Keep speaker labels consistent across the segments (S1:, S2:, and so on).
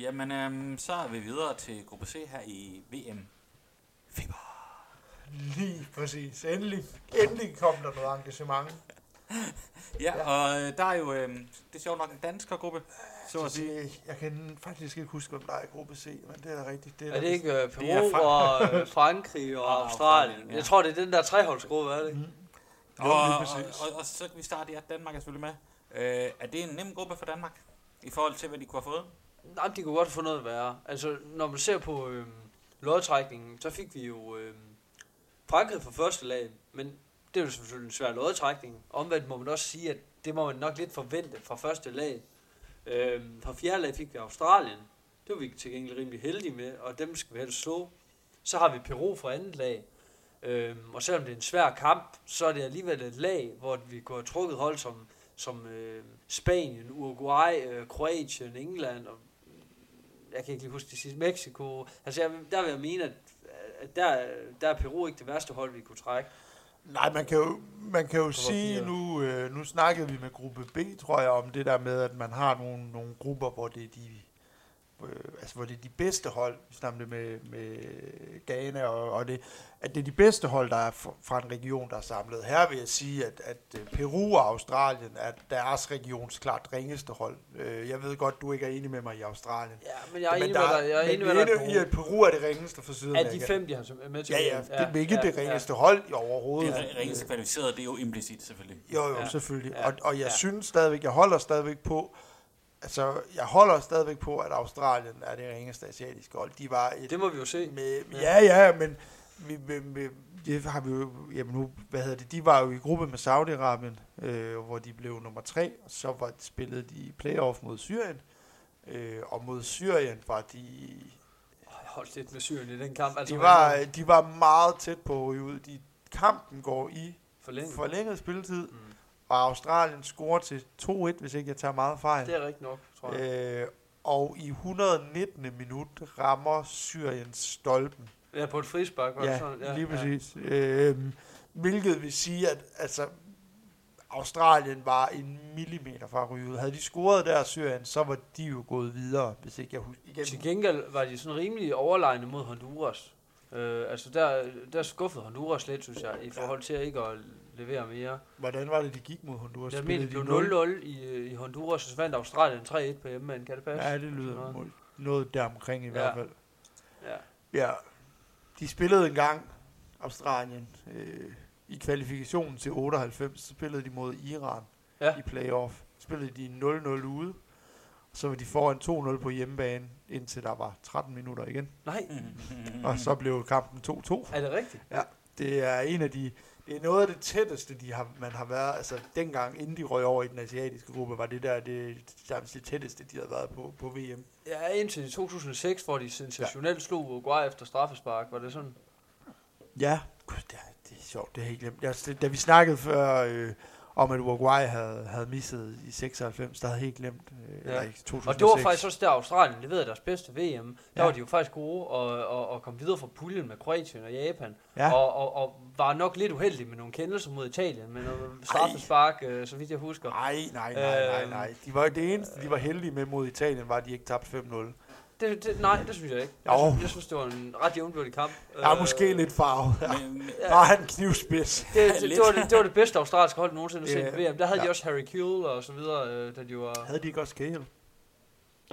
S1: Jamen, øhm, så er vi videre til gruppe C her i VM. Feber.
S2: Lige præcis. Endelig, endelig kom der noget engagement.
S1: Ja, og øh, der er jo, øh, det er sjovt nok en danskergruppe, så at sige.
S2: Det- Jeg kan faktisk ikke huske, hvem der er i gruppe C, men det er da rigtigt. Det
S3: Er
S2: der
S3: det ikke øh,
S1: Det
S3: Peru
S1: er Frank-
S3: og øh, Frankrig og
S1: Og
S3: Australien?
S1: Australien, ja.
S3: Jeg tror, det er den der treholdsgruppe, er det ikke?
S2: Mm.
S1: Og, og,
S2: præcis.
S1: og, og, så kan vi starte, ja, Danmark er selvfølgelig med. Øh, er det en nem gruppe for Danmark, i forhold til, hvad de kunne have fået?
S3: Nej, de kunne godt få noget værre. Altså, når man ser på øh, lodtrækningen, så fik vi jo øh, Frankrig for første lag, men det er jo selvfølgelig en svær lodtrækning. Omvendt må man også sige, at det må man nok lidt forvente fra første lag. Øh, fra fjerde lag fik vi Australien. Det var vi til gengæld rimelig heldige med, og dem skal vi helst slå. Så har vi Peru fra andet lag. Øh, og selvom det er en svær kamp, så er det alligevel et lag, hvor vi kunne have trukket hold som, som øh, Spanien, Uruguay, øh, Kroatien, England og jeg kan ikke lige huske det sidste, Mexico. Altså, jeg, der vil jeg mene, at, at der, der er Peru ikke det værste hold, vi kunne trække.
S2: Nej, man kan jo, man kan jo sige, nu, øh, nu snakkede vi med gruppe B, tror jeg, om det der med, at man har nogle, nogle grupper, hvor det er de, øh, altså, hvor det er de bedste hold, vi snakker med, med Ghana, og, og det, at det er de bedste hold, der er fra, en region, der er samlet. Her vil jeg sige, at, at øh, Peru og Australien er deres regions klart ringeste hold. Øh, Jeg ved godt, du ikke er enig med mig i Australien.
S3: Ja, men jeg er
S2: Men
S3: enig med
S2: der-
S3: dig. Jeg er
S2: men
S3: enig med dig
S2: enige i, at Peru er det ringeste for
S3: at
S2: Sydamerika.
S3: de fem, de har med til
S2: Ja, ja, det er ikke det ringeste hold i overhovedet.
S1: Det ringeste kvalificerede, det er jo implicit selvfølgelig.
S2: Jo, jo,
S3: Ja.
S2: ja. selvfølgelig.
S3: Ja.
S2: Ja. Og, og jeg
S3: Ja.
S2: ja. synes stadigvæk, jeg holder stadigvæk på, altså, jeg holder stadigvæk på, at Australien er det ringeste asiatiske hold. De var et,
S3: Det må vi jo se.
S2: med,
S3: Ja.
S2: ja, men vi, med, med, det har vi jo, jamen nu, hvad hedder det, de var jo i gruppe med Saudi-Arabien, øh, hvor de blev nummer tre, og så var, spillede de i playoff mod Syrien, øh, og mod Syrien var de,
S3: holdt lidt med Syrien i den kamp. Altså,
S2: de var, de var meget tæt på at ud. De, kampen går i
S3: forlænget.
S2: forlænget spilletid,
S3: Mm.
S2: Og Australien scorer til 2-1, hvis ikke jeg tager meget fejl.
S3: Det er rigtigt nok, tror jeg.
S2: Øh, og i 119. minut rammer Syriens stolpen.
S3: Ja, på et frispark var det
S2: Ja,
S3: sådan.
S2: ja, lige præcis. Ja. Øh, hvilket vil sige, at altså, Australien var en millimeter fra at ryge ud. Havde de scoret der Syrien, så var de jo gået videre, hvis ikke jeg husker. Igen.
S3: Til gengæld var de sådan rimelig overlegne mod Honduras. Øh, altså der, der skuffede Honduras lidt, synes jeg, i forhold til ikke at levere mere.
S2: Hvordan var det, de gik mod Honduras?
S3: Jeg mener, det
S2: de
S3: blev
S2: 0?
S3: 0-0 i, i Honduras, og så vandt Australien 3-1 på hjemmebane. Kan det passe?
S2: Ja, det lyder
S3: noget.
S2: noget, noget der omkring i
S3: Ja.
S2: hvert fald.
S3: Ja.
S2: Ja, de spillede en gang, Australien, øh, i kvalifikationen til 98, så spillede de mod Iran
S3: Ja.
S2: i playoff. Spillede de 0-0 ude, så var de foran 2-0 på hjemmebane, indtil der var 13 minutter igen.
S3: Nej,
S2: Og så blev kampen 2-2.
S3: er det rigtigt?
S2: Det er en af de, det er noget af det tætteste, de har, man har været, altså dengang, inden de røg over i den asiatiske gruppe, var det der det, det, det tætteste, de havde været på, på VM.
S3: Ja, indtil 2006, hvor de sensationelt slog Uruguay efter straffespark. Var det sådan?
S2: Ja, Gud, det, er, det er sjovt, det er helt glemt. Jeg, da vi snakkede før øh, om, at Uruguay havde, havde misset i 96, der havde helt glemt, øh,
S3: Ja.
S2: eller i 2006.
S3: Og det var faktisk også der Australien leverede deres bedste VM. Der
S2: Ja.
S3: var de jo faktisk gode og, og, og kom videre fra puljen med Kroatien og Japan.
S2: Ja,
S3: Og, og, og var nok lidt uheldige med nogle kendelser mod Italien, med noget straffespark, øh, så vidt jeg husker.
S2: nej, nej, nej, nej,
S3: Øhm.
S2: nej. De var det eneste, de var heldige med mod Italien, var, at de ikke tabte 5-0.
S3: Det, det, nej, det synes jeg ikke. Jeg,
S2: Jo.
S3: synes, jeg synes, det var en ret jævnbyrdig kamp.
S2: Er
S3: Øh,
S2: måske lidt farvet. Ja.
S1: Men,
S3: Ja.
S2: Bare han knivspids.
S3: Det, det, det, var det, det var det bedste australske hold nogensinde set
S2: Ja.
S3: på VM. Der havde de
S2: Ja.
S3: også Harry Kewell og så videre, øh, da de var...
S2: Havde de ikke også Gale?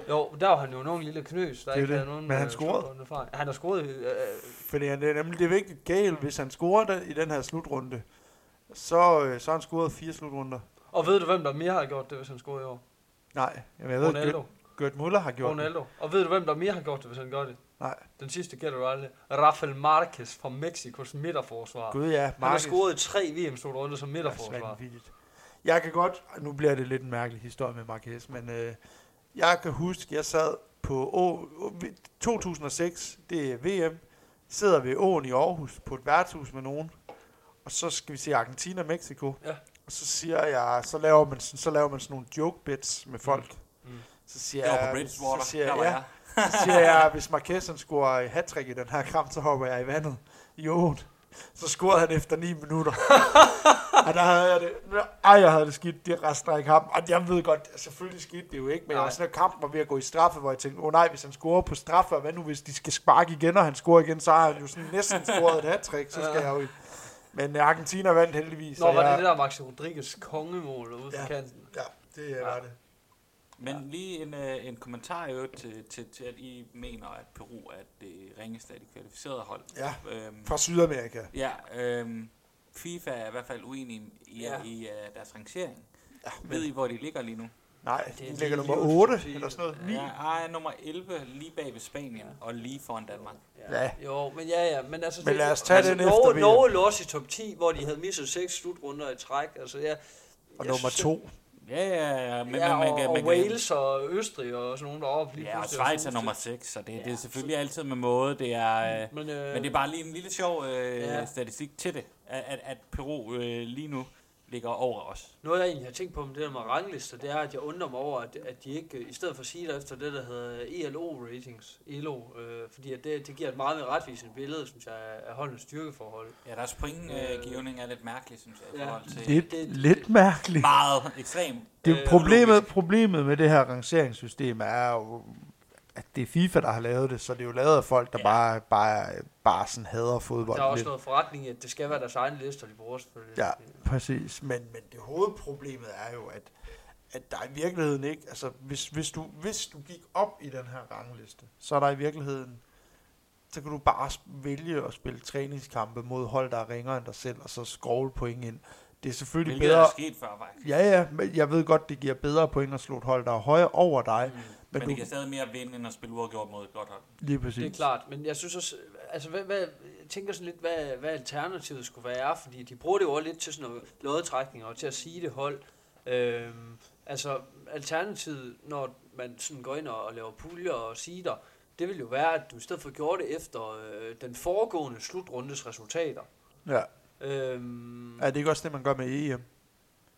S3: Jo, der var han jo nogen lille knøs, der
S2: Det er
S3: ikke
S2: det.
S3: havde nogen...
S2: Men han
S3: øh,
S2: scorede.
S3: Han har scoret... Øh,
S2: Fordi han- det er nemlig det er vigtigt, Gale, hvis han scorer der, i den her slutrunde, så, øh, så har han scoret fire slutrunder.
S3: og ved du, hvem der mere har gjort det, hvis han scorede i år?
S2: Nej, jamen, jeg ved,
S3: Ronaldo.
S2: Gert, Gert Muller har gjort det.
S3: Ronaldo. Og ved du, hvem der mere har gjort det, hvis han gør det?
S2: Nej.
S3: Den sidste gætter du aldrig. Rafael Marquez fra Mexikos midterforsvar.
S2: Gud ja,
S3: Han har scoret i tre VM-slutrunder som
S2: Ja,
S3: midterforsvar.
S2: vanvittigt. Jeg kan godt, nu bliver det lidt en mærkelig historie med Marquez, men øh, jeg kan huske, jeg sad på å, å, 2006, det er VM, sidder ved åen i Aarhus på et værtshus med nogen, og så skal vi se Argentina-Mexico,
S3: Ja.
S2: og så siger jeg, så laver man, så laver man sådan nogle joke bits med folk.
S3: Mm.
S2: Så siger
S1: det på
S2: jeg,
S1: Bridgewater.
S2: så siger jeg, ja,
S1: jeg.
S2: så siger jeg, hvis Marquez scorer hat i den her kamp, så hopper jeg i vandet i åen. Så scorede han efter 9 minutter. og der havde jeg det. Ej, jeg havde det skidt det resten af kampen. Og jeg ved godt, selvfølgelig skete det jo ikke, men jeg
S3: Nej.
S2: var sådan, at kampen var ved at gå i straffe, hvor jeg tænkte, åh oh, nej, hvis han scorer på straffe, og hvad nu hvis de skal sparke igen, og han scorer igen, så har han jo sådan næsten scoret et hat så skal
S3: Ja.
S2: jeg jo... Men øh, Argentina vandt heldigvis.
S3: Nå, var det
S2: jeg,
S3: det der Maxi Rodriguez kongemål ude
S2: Ja.
S3: ja. kanten?
S2: Ja, det var det.
S1: Men lige en, øh, en kommentar jo til, til, til, at I mener, at Peru er det ringeste af de kvalificerede hold.
S2: Ja,
S1: Øhm,
S2: fra Sydamerika.
S1: ja, øhm, FIFA er i hvert fald uenig i,
S3: Ja.
S1: ja. i uh, deres rangering.
S2: Ja,
S1: Ved I, hvor de ligger lige nu?
S2: Nej,
S3: Det er
S2: de ligger nummer
S3: lige
S2: 8
S3: sige.
S2: eller sådan noget. 9.
S1: Ja, ej, nummer 11 lige bag ved Spanien
S3: Ja.
S1: og lige foran Danmark.
S2: Ja.
S3: Jo, men ja, ja. Men, altså,
S2: Men lad os tage den efter
S3: Norge,
S2: VM.
S3: Norge lå også i top 10, hvor de havde misset seks slutrunder i træk. Altså, ja,
S2: Og
S3: jeg
S2: nummer
S3: synes,
S2: 2.
S1: Ja, ja, ja. Men,
S3: ja,
S1: men, man
S3: og,
S1: kan-
S3: og
S1: man kan-
S3: Wales og Østrig og sådan nogen deroppe. Lige
S1: Ja, og Schweiz er nummer 6, så det, ja, det er selvfølgelig altid med måde. Det er, øh,
S3: Men, øh,
S1: men det er bare lige en lille sjov øh,
S3: Ja.
S1: statistik til det, at, at, at Peru øh, lige nu ligger over os.
S3: Noget jeg egentlig har tænkt på med det der med ranglister, det er, at jeg undrer mig over, at, at de ikke, øh, i stedet for at sige det efter det, der hedder ELO-ratings, ELO, øh, fordi at det, det giver et meget mere retvisende billede, synes jeg, af holdens styrkeforhold.
S1: Ja, deres pointgivning er lidt mærkelig, synes jeg, i
S3: Ja.
S1: forhold til
S2: Lidt,
S3: det-
S2: lidt mærkeligt.
S1: meget ekstremt.
S2: Det,
S3: Øh,
S2: problemet, problemet med det her rangeringssystem er jo, det er FIFA, der har lavet det, så det er jo lavet af folk, der
S1: Ja.
S2: bare, bare, bare sådan hader fodbold.
S3: Der er også
S2: lidt.
S3: noget forretning i, at det skal være deres egne lister, de bruger selvfølgelig.
S2: Ja, præcis. Men, men det hovedproblemet er jo, at, at der i virkeligheden ikke... Altså, hvis, hvis, du, hvis du gik op i den her rangliste, så er der i virkeligheden... Så kan du bare vælge at spille træningskampe mod hold, der er ringere end dig selv, og så scroll point ind. Det er selvfølgelig
S1: Hvilket
S2: bedre...
S1: er sket før, faktisk.
S2: Ja, ja, men jeg ved godt, det giver bedre point at slå et hold, der er højere over dig.
S3: Mm.
S1: Men,
S2: Men, du,
S1: det kan stadig mere vinde, end at spille uafgjort mod et godt hold.
S2: lige præcis.
S3: Det er klart, men jeg synes også, altså hvad, hvad, jeg tænker sådan lidt, hvad, hvad alternativet skulle være, fordi de bruger det jo lidt til sådan noget lodtrækning og til at sige det hold. Øhm, altså alternativet, når man sådan går ind og, og laver puljer og sider, det vil jo være, at du i stedet for gjorde det efter øh, den foregående slutrundes resultater.
S2: Ja.
S3: Øhm,
S2: Er det ikke også det, man gør med EM?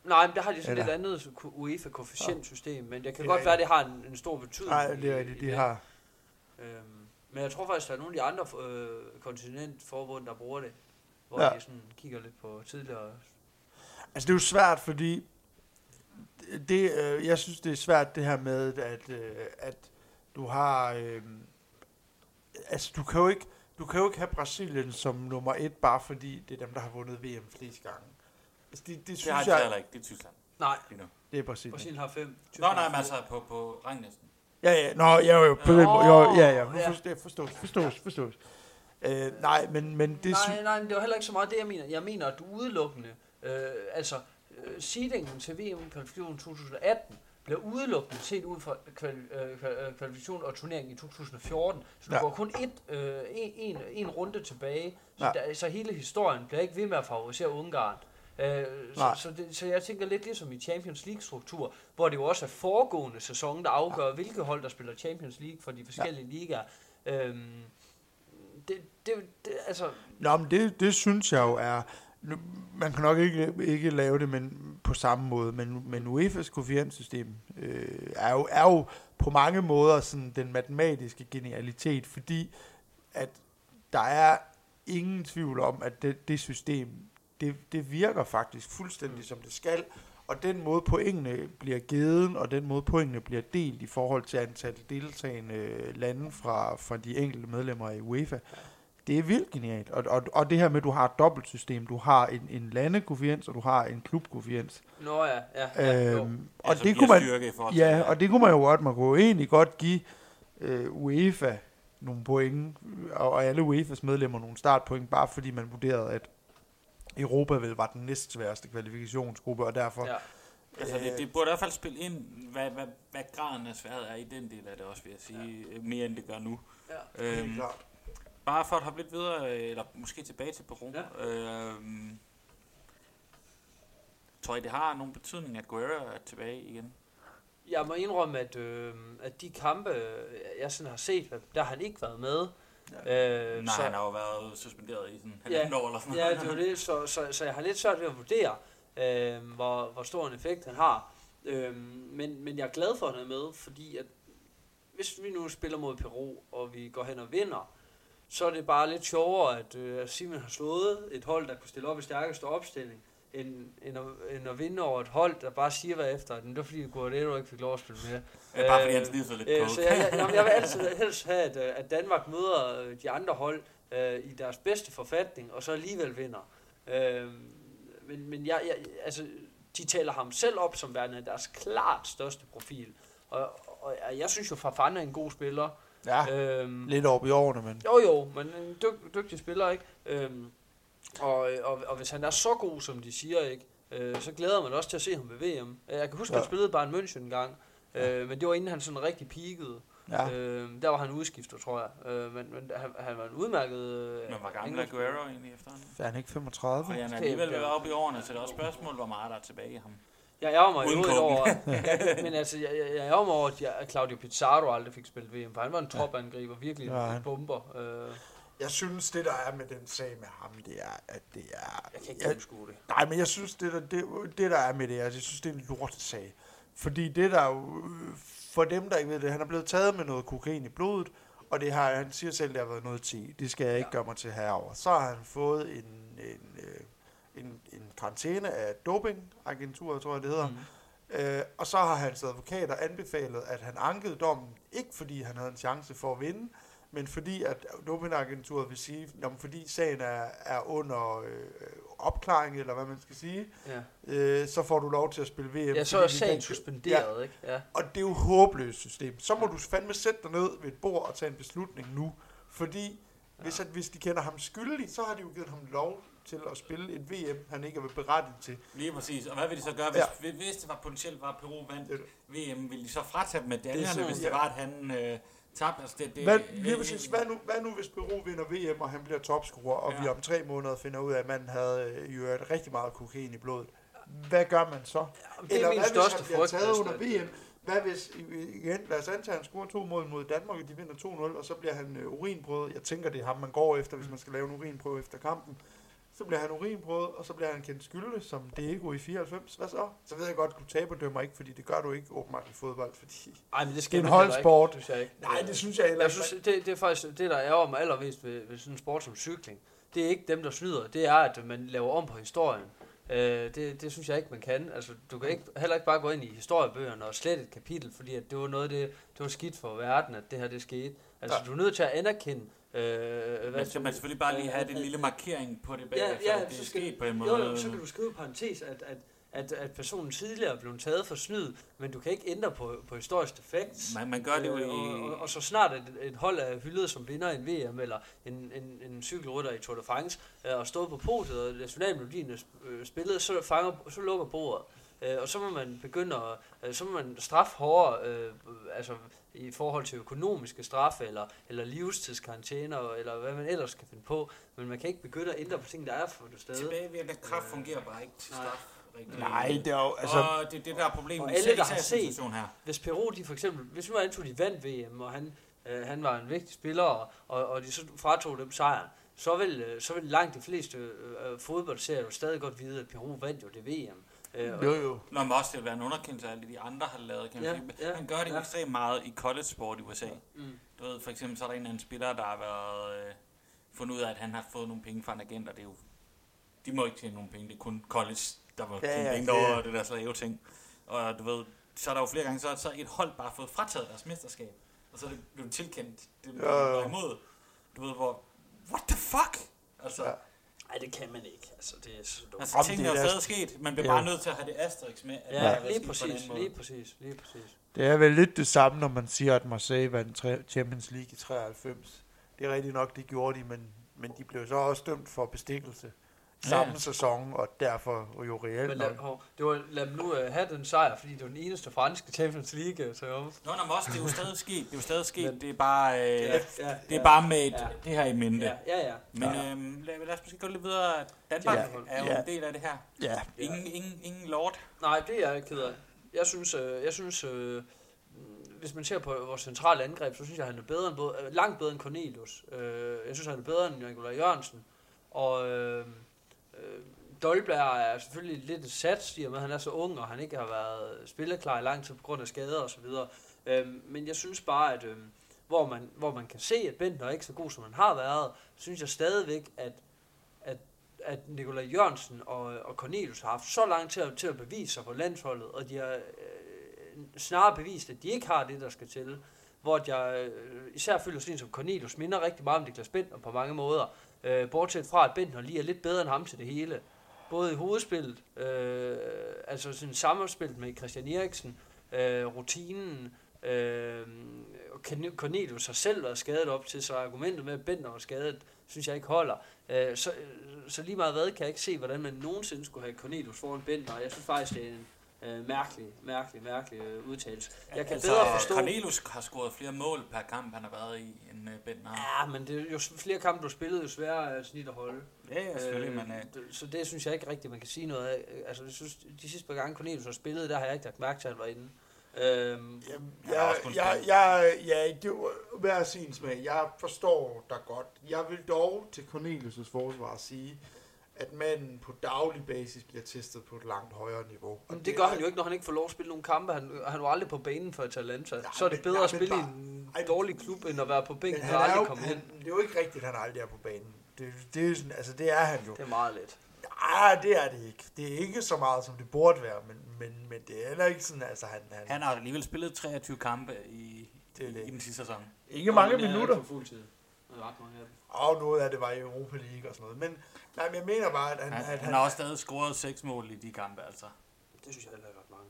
S3: nej, men der har de sådan
S2: Eller-
S3: lidt andet UEFA-koefficientsystem, men det kan
S2: Det
S3: godt være, at det har en, en stor betydning.
S2: Nej, det er rigtigt. De
S3: det.
S2: har...
S3: Øhm, men jeg tror faktisk, der er nogle af de andre øh, kontinentforbund, der bruger det. Hvor
S2: ja.
S3: de sådan kigger lidt på tidligere.
S2: Altså, det er jo svært, fordi... Det, øh, jeg synes, det er svært det her med, at, øh, at du har... Øh, altså, du kan jo ikke... Du kan jo ikke have Brasilien som nummer et, bare fordi det er dem, der har vundet VM flest gange. Altså, det, det
S1: Det
S2: synes
S1: har de
S2: jeg...
S1: heller ikke, det er Tyskland
S3: Nej,
S1: lige nu.
S2: Det er Brasilien.
S3: Brasilien har fem.
S1: Nå,
S3: Tyskland
S1: nej,
S3: har
S1: men altså på, på ranglisten.
S2: Ja, ja, nå, ja, jo, på den
S3: Nå,
S2: måde, jo, ja, ja, nu
S3: ja.
S2: forstås, forstås, forstås, forstås. Øh, nej, men, men det
S3: nej, nej, men det var heller ikke så meget det, jeg mener. Jeg mener, at du udelukkende, øh, altså øh, seedingen til VM-kvalifikationen 2018, bliver udelukkende set ud fra øh, øh, kvalifikation og turnering i 2014. Så du
S2: Ja.
S3: går kun et, øh, en, en, en runde tilbage. Så,
S2: Ja.
S3: der, så hele historien bliver ikke ved med at favorisere Ungarn. Øh, så, så, det, så jeg tænker lidt ligesom i Champions League-struktur, hvor det jo også er foregående sæson, der afgør, hvilke hold, der spiller Champions League for de forskellige ja. ligaer. Øhm, det, det, det, altså,
S2: Nå, men det, det synes jeg jo er nu- Man kan nok ikke, ikke lave det men på samme måde, men, men UEFA's koefficientsystem øh, er, jo, er jo på mange måder sådan den matematiske genialitet, fordi at der er ingen tvivl om, at det, det system, det, det virker faktisk fuldstændig som det skal, og den måde pointene bliver givet, og den måde pointene bliver delt i forhold til antal deltagende lande fra, fra de enkelte medlemmer i UEFA, det er vildt genialt. Og, og, og det her med, at du har et dobbeltsystem, du har en, en landekoefficiens, og du har en klubkoefficiens.
S3: Nå ja, ja, ja jo.
S2: Øhm,
S1: Ja,
S2: og
S1: som
S2: det kunne man,
S1: i forhold
S2: ja,
S1: til,
S2: og det kunne man jo godt, man kunne jo egentlig godt give øh, UEFA nogle point, og alle UEFA's medlemmer nogle startpoint, bare fordi man vurderede, at Europa vel var den næstsværeste kvalifikationsgruppe, og derfor...
S3: Ja.
S1: Altså, det, det burde i hvert fald spille ind, hvad, hvad, hvad graden af sværhed er i den del af det også, vil jeg sige, ja. mere end det gør nu.
S3: ja.
S1: Øhm,
S2: klart.
S1: Bare for at hoppe lidt videre, øh, eller måske tilbage til Peru.
S3: Ja.
S1: Øhm, tror I, det har nogen betydning, at Guerrero er tilbage igen?
S3: Jeg må indrømme, at, øh, at de kampe, jeg sådan har set, der har han ikke været med. Øh,
S1: Nej,
S3: så,
S1: han har jo været suspenderet i sådan
S3: Ja.
S1: halvandet år eller sådan
S3: Ja, det er jo det, så, så, så jeg har lidt svært ved at vurdere, øh, hvor, hvor stor en effekt han har. Øh, men, men jeg er glad for, at han er med, fordi at hvis vi nu spiller mod Peru, og vi går hen og vinder, så er det bare lidt sjovere, at øh, Simon har slået et hold, der kunne stille op i stærkeste opstilling, end, end, at, end at vinde over et hold, der bare siger hvad efter. Men det var fordi, Guardiola ikke fik lov at spille mere.
S1: Er bare fordi, han sniffede lidt
S3: Øh, så jeg, jeg, jeg vil altid helst have, at, øh, at Danmark møder øh, de andre hold øh, i deres bedste forfatning, og så alligevel vinder. Øh, men men jeg, jeg, altså, de taler ham selv op som værende deres klart største profil. Og, og jeg- jeg synes jo, Fafana er en god spiller.
S2: Ja,
S3: Øhm,
S2: lidt op i årene, men...
S3: jo jo, men en dyg, dygtig spiller, ikke? Øhm, og, og, og hvis han er så god, som de siger, ikke? Øh, så glæder man også til at se ham ved VM. Jeg kan huske, ja.
S2: Ja.
S3: han spillede Bayern München en gang. Øh, men det var inden han sådan rigtig peakede.
S2: Ja.
S3: Øh, der var han udskiftet, tror jeg. Øh, men men han, han var en udmærket... Øh,
S1: Men hvor gammel er. Aguero egentlig efterhanden?
S2: Er han ikke 35?
S1: Og han er alligevel været oppe i årene, så det er også et spørgsmål, hvor meget der er tilbage i ham.
S3: Jeg ærger mig jo over... ja, men altså, jeg, jeg, jeg ærger mig over, at jeg- at Claudio Pizarro aldrig fik spillet VM, for han var en topangriber, virkelig
S2: Ja,
S3: en bomber. Øh,
S2: Jeg synes, det der er med den sag med ham, det er, at det er...
S3: jeg kan ikke
S2: jeg,
S3: gennemskue det.
S2: Nej, men jeg synes, det der, det, det der er med det, altså, jeg synes, det er en lortesag. Fordi det der jo, for dem, der ikke ved det, han er blevet taget med noget kokain i blodet, og det har, han siger selv, det har været noget til. Det skal jeg ikke
S3: Ja.
S2: gøre mig til herover. Så har han fået en, en, øh, en, en karantæne af dopingagenturet, tror jeg det hedder.
S3: Mm.
S2: Øh, og så har hans advokater anbefalet, at han ankede dommen, ikke fordi han havde en chance for at vinde, men fordi at dopingagenturet vil sige, at fordi sagen er, er under øh, opklaring, eller hvad man skal sige,
S3: Ja.
S2: øh, så får du lov til at spille VM.
S3: ja, så er sagen suspenderet, ikke? Ja.
S2: Og det er jo håbløst system. Så må du fandme sætte dig ned ved et bord og tage en beslutning nu. Fordi hvis, at, hvis de kender ham skyldig, så har de jo givet ham lov til at spille et VM, han ikke er berettiget til.
S1: Lige præcis. Og hvad vil de så gøre, hvis, ja. hvis det var potentielt var, Peru vandt VM? Ville de så fratage dem medaljerne,
S3: Det er
S1: hvis det
S2: ja.
S1: var, at han øh, tabte? Altså, det, det,
S2: Hvad, lige præcis, hvad, nu, hvad nu, hvis Peru vinder VM, og han bliver topscorer, og
S1: Ja.
S2: ja. vi om tre måneder finder ud af, at manden havde øh, jo et rigtig meget kokain i blodet? Hvad gør man så?
S3: Det er
S2: Eller
S3: min
S2: hvad
S3: største
S2: hvis han bliver
S3: frygt.
S2: taget under VM? Hvad hvis, igen, lad os antage, at han scorer to mål mod Danmark, og de vinder 2-0, og så bliver han øh, urinprøvet. Jeg tænker, det er ham, man går efter, hvis man skal lave en urinprøve efter kampen. Så bliver han urinprøvet, og så bliver han kendt skyldig som Diego i 94. Hvad så? Så ved jeg godt, at du taber dømmer ikke, fordi det gør du ikke åbenbart i fodbold, fordi...
S3: Ej, men det
S2: Det
S3: skal
S2: er en holdsport.
S3: Ikke, synes jeg ikke.
S2: Nej, det synes jeg heller
S3: Jeg
S2: ikke.
S3: synes, det, det er faktisk det, der ærger mig allermest ved, ved sådan en sport som cykling. Det er ikke dem, der snyder. Det er, at man laver om på historien. Øh, det, det synes jeg ikke, man kan. Altså, du kan ikke, heller ikke bare gå ind i historiebøgerne og slette et kapitel, fordi at det var noget, det, det var skidt for verden, at det her det skete. Altså,
S2: Ja.
S3: du er nødt til at anerkende, øh,
S1: Men skal man selvfølgelig bare lige have den lille markering på det
S3: Ja,
S1: bagefter,
S3: ja,
S1: at det er
S3: så skal-
S1: sket på en
S3: Jo,
S1: måde.
S3: jo, så kan du skrive i parentes, at, at, at, at personen tidligere er blevet taget for snyd, men du kan ikke ændre på, på historiske facts.
S1: Man, man gør det jo
S3: Øh,
S1: i...
S3: og, og, og så snart et, et hold er hyldet som vinder i en VM, eller en, en, en cykelrytter i Tour de France, øh, og stået på podiet, og nationalmelodien er øh, spillet, så, fanger, så lukker bordet. Øh, og så må man begynde at, øh, så må man straffe hårdere, øh, altså i forhold til økonomiske straf, eller, eller livstidskarantæner, eller hvad man ellers kan finde på. Men man kan ikke begynde at ændre på ting, der er for det sted.
S1: Tilbagevirkende kraft fungerer bare ikke til
S3: Nej.
S1: straf. rigtig.
S2: Nej, det er jo...
S1: Altså, og det er det, der er problemet
S3: Og alle, der har set-
S1: her.
S3: hvis Peru, de for eksempel, hvis nu antog, de vandt VM, og han, øh, han var en vigtig spiller, og, og, og de så fratog dem sejren, så vil, øh, så vil langt de fleste øh, øh, fodboldserier jo stadig godt vide, at Peru vandt jo det VM. Øh,
S2: jo, jo.
S1: Nå, men også det vil være en underkendelse af alle de andre har lavet, kan man
S3: Ja,
S1: sige.
S3: ja,
S1: Han gør det
S3: ja.
S1: ekstremt meget i college sport i USA.
S3: Mm.
S1: Du ved, for eksempel så er der en eller anden spiller, der har været øh, fundet ud af, at han har fået nogle penge fra en agent, og det er jo, de må ikke tjene nogle penge, det er kun college, der må
S2: Ja,
S1: tjene
S2: ja,
S1: penge
S2: er-
S1: over det der slave ting. Og du ved, så er der jo flere gange, så er så et hold bare fået frataget deres mesterskab, og så er det blevet tilkendt, det er
S2: Ja, ja.
S1: imod. Du ved, hvor, what the fuck? Altså,
S2: Ja.
S1: Ja.
S3: Ej, det kan man ikke. Altså, det er så dumt.
S1: altså tingene er
S2: det
S1: jo stadig sket, man bliver
S2: Ja.
S1: bare nødt til at have det asterisk med. at
S3: Ja,
S1: det er
S3: lige præcis, lige præcis, lige præcis.
S2: Det er vel lidt det samme, når man siger, at Marseille vandt Champions League i 93. Det er rigtigt nok, det gjorde de, men, men de blev så også dømt for bestikkelse samme
S1: Ja.
S2: sæson, og derfor jo reelt
S3: Men
S2: nok.
S3: lad, hov, det var, lad dem nu uh, have den sejr, fordi det var den eneste franske Champions League. Så, jo.
S1: Nå, nå, også, det er jo stadig sket, det er jo stadig sket,
S3: Men-
S1: det er bare, øh,
S3: ja,
S1: det er bare med et,
S3: Ja.
S1: det her i mente.
S3: Ja, ja, ja.
S1: Men øhm, lad, lad os måske gå lidt videre. Danmark
S2: Ja.
S1: er jo
S2: Ja.
S1: en del af det her.
S2: Ja,
S1: Ingen, ingen, ingen lord.
S3: Nej, det er jeg ked af. Jeg synes, øh, jeg synes øh, hvis man ser på vores centrale angreb, så synes jeg, han er bedre end både, øh, langt bedre end Cornelius. Øh, jeg synes, han er bedre end Nikolaj Jørgensen. Og øh, øh, Dolberg er selvfølgelig lidt et sats, i og med, at han er så ung, og han ikke har været spilleklar i lang tid på grund af skader og så videre. Øh, men jeg synes bare, at, øh, hvor man, hvor man kan se, at Bentner er ikke så god, som han har været, synes jeg stadigvæk, at, at, at Nikolaj Jørgensen og, og Cornelius har haft så lang til at, til at bevise sig på landsholdet, og de har øh, snarere bevist, at de ikke har det, der skal til. Hvor jeg øh, især føler sådan som Cornelius minder rigtig meget om Niklas Bentner på mange måder. Øh, bortset fra, at Bentner lige er lidt bedre end ham til det hele. Både i hovedspillet, øh, altså sådan samspillet med Christian Eriksen, øh, rutinen, øh, og Cornelius har selv været skadet op til, så argumentet med, at Bentner var skadet, synes jeg ikke holder. Øh, så, så lige meget hvad, kan jeg ikke se, hvordan man nogensinde skulle have Cornelius foran Bentner. Jeg synes faktisk, det er en øh, mærkelig, mærkelig, mærkelig øh, udtalelse. Jeg kan
S1: altså,
S3: bedre forstå...
S1: Cornelius har scoret flere mål per kamp, han har været i, end øh, har.
S3: Ja, men det er jo flere kampe, du spillede, jo sværere øh, snit at holde.
S1: Ja, ja selvfølgelig, øh, men... Øh,
S3: Så det synes jeg ikke rigtigt, man kan sige noget af. Altså, jeg synes, de sidste par gange Cornelius har spillet, der har jeg ikke lagt mærke til, at han var inde. Øhm,
S1: er
S2: jeg, jeg, jeg, ja, det var hver sin smag. Jeg forstår dig godt. Jeg vil dog til Cornelius' forsvar sige, at manden på daglig basis bliver testet på et langt højere niveau. Og
S3: men det gør han jo ikke, når han ikke får lov at spille nogle kampe. Han, han var aldrig på banen for Atalanta.
S2: Nej,
S3: så er det bedre
S2: nej,
S3: at spille i
S2: bare-
S3: en
S2: Ej,
S3: dårlig klub, end at være på bænken og
S2: er
S3: aldrig
S2: jo,
S3: komme
S2: han,
S3: ind.
S2: det er jo ikke rigtigt, at han aldrig er på banen. Det, det, er sådan, altså det er han jo.
S3: Det er meget let.
S2: Nej, det er det ikke. Det er ikke så meget, som det burde være, men, men, men det er heller ikke sådan, altså han... han,
S1: han har alligevel spillet 23 kampe i,
S2: Det er
S1: i,
S2: det.
S1: i den sidste sæson.
S2: ikke mange
S3: er
S2: minutter.
S3: På fuld tid. Er ret mange af dem.
S2: Og noget af det var i Europa League og sådan noget. Men, nej, men jeg mener bare, at han...
S1: Han,
S2: at
S1: han, han har også stadig scoret 6 mål i de kampe, altså.
S3: Det synes jeg heller ikke er ret mange.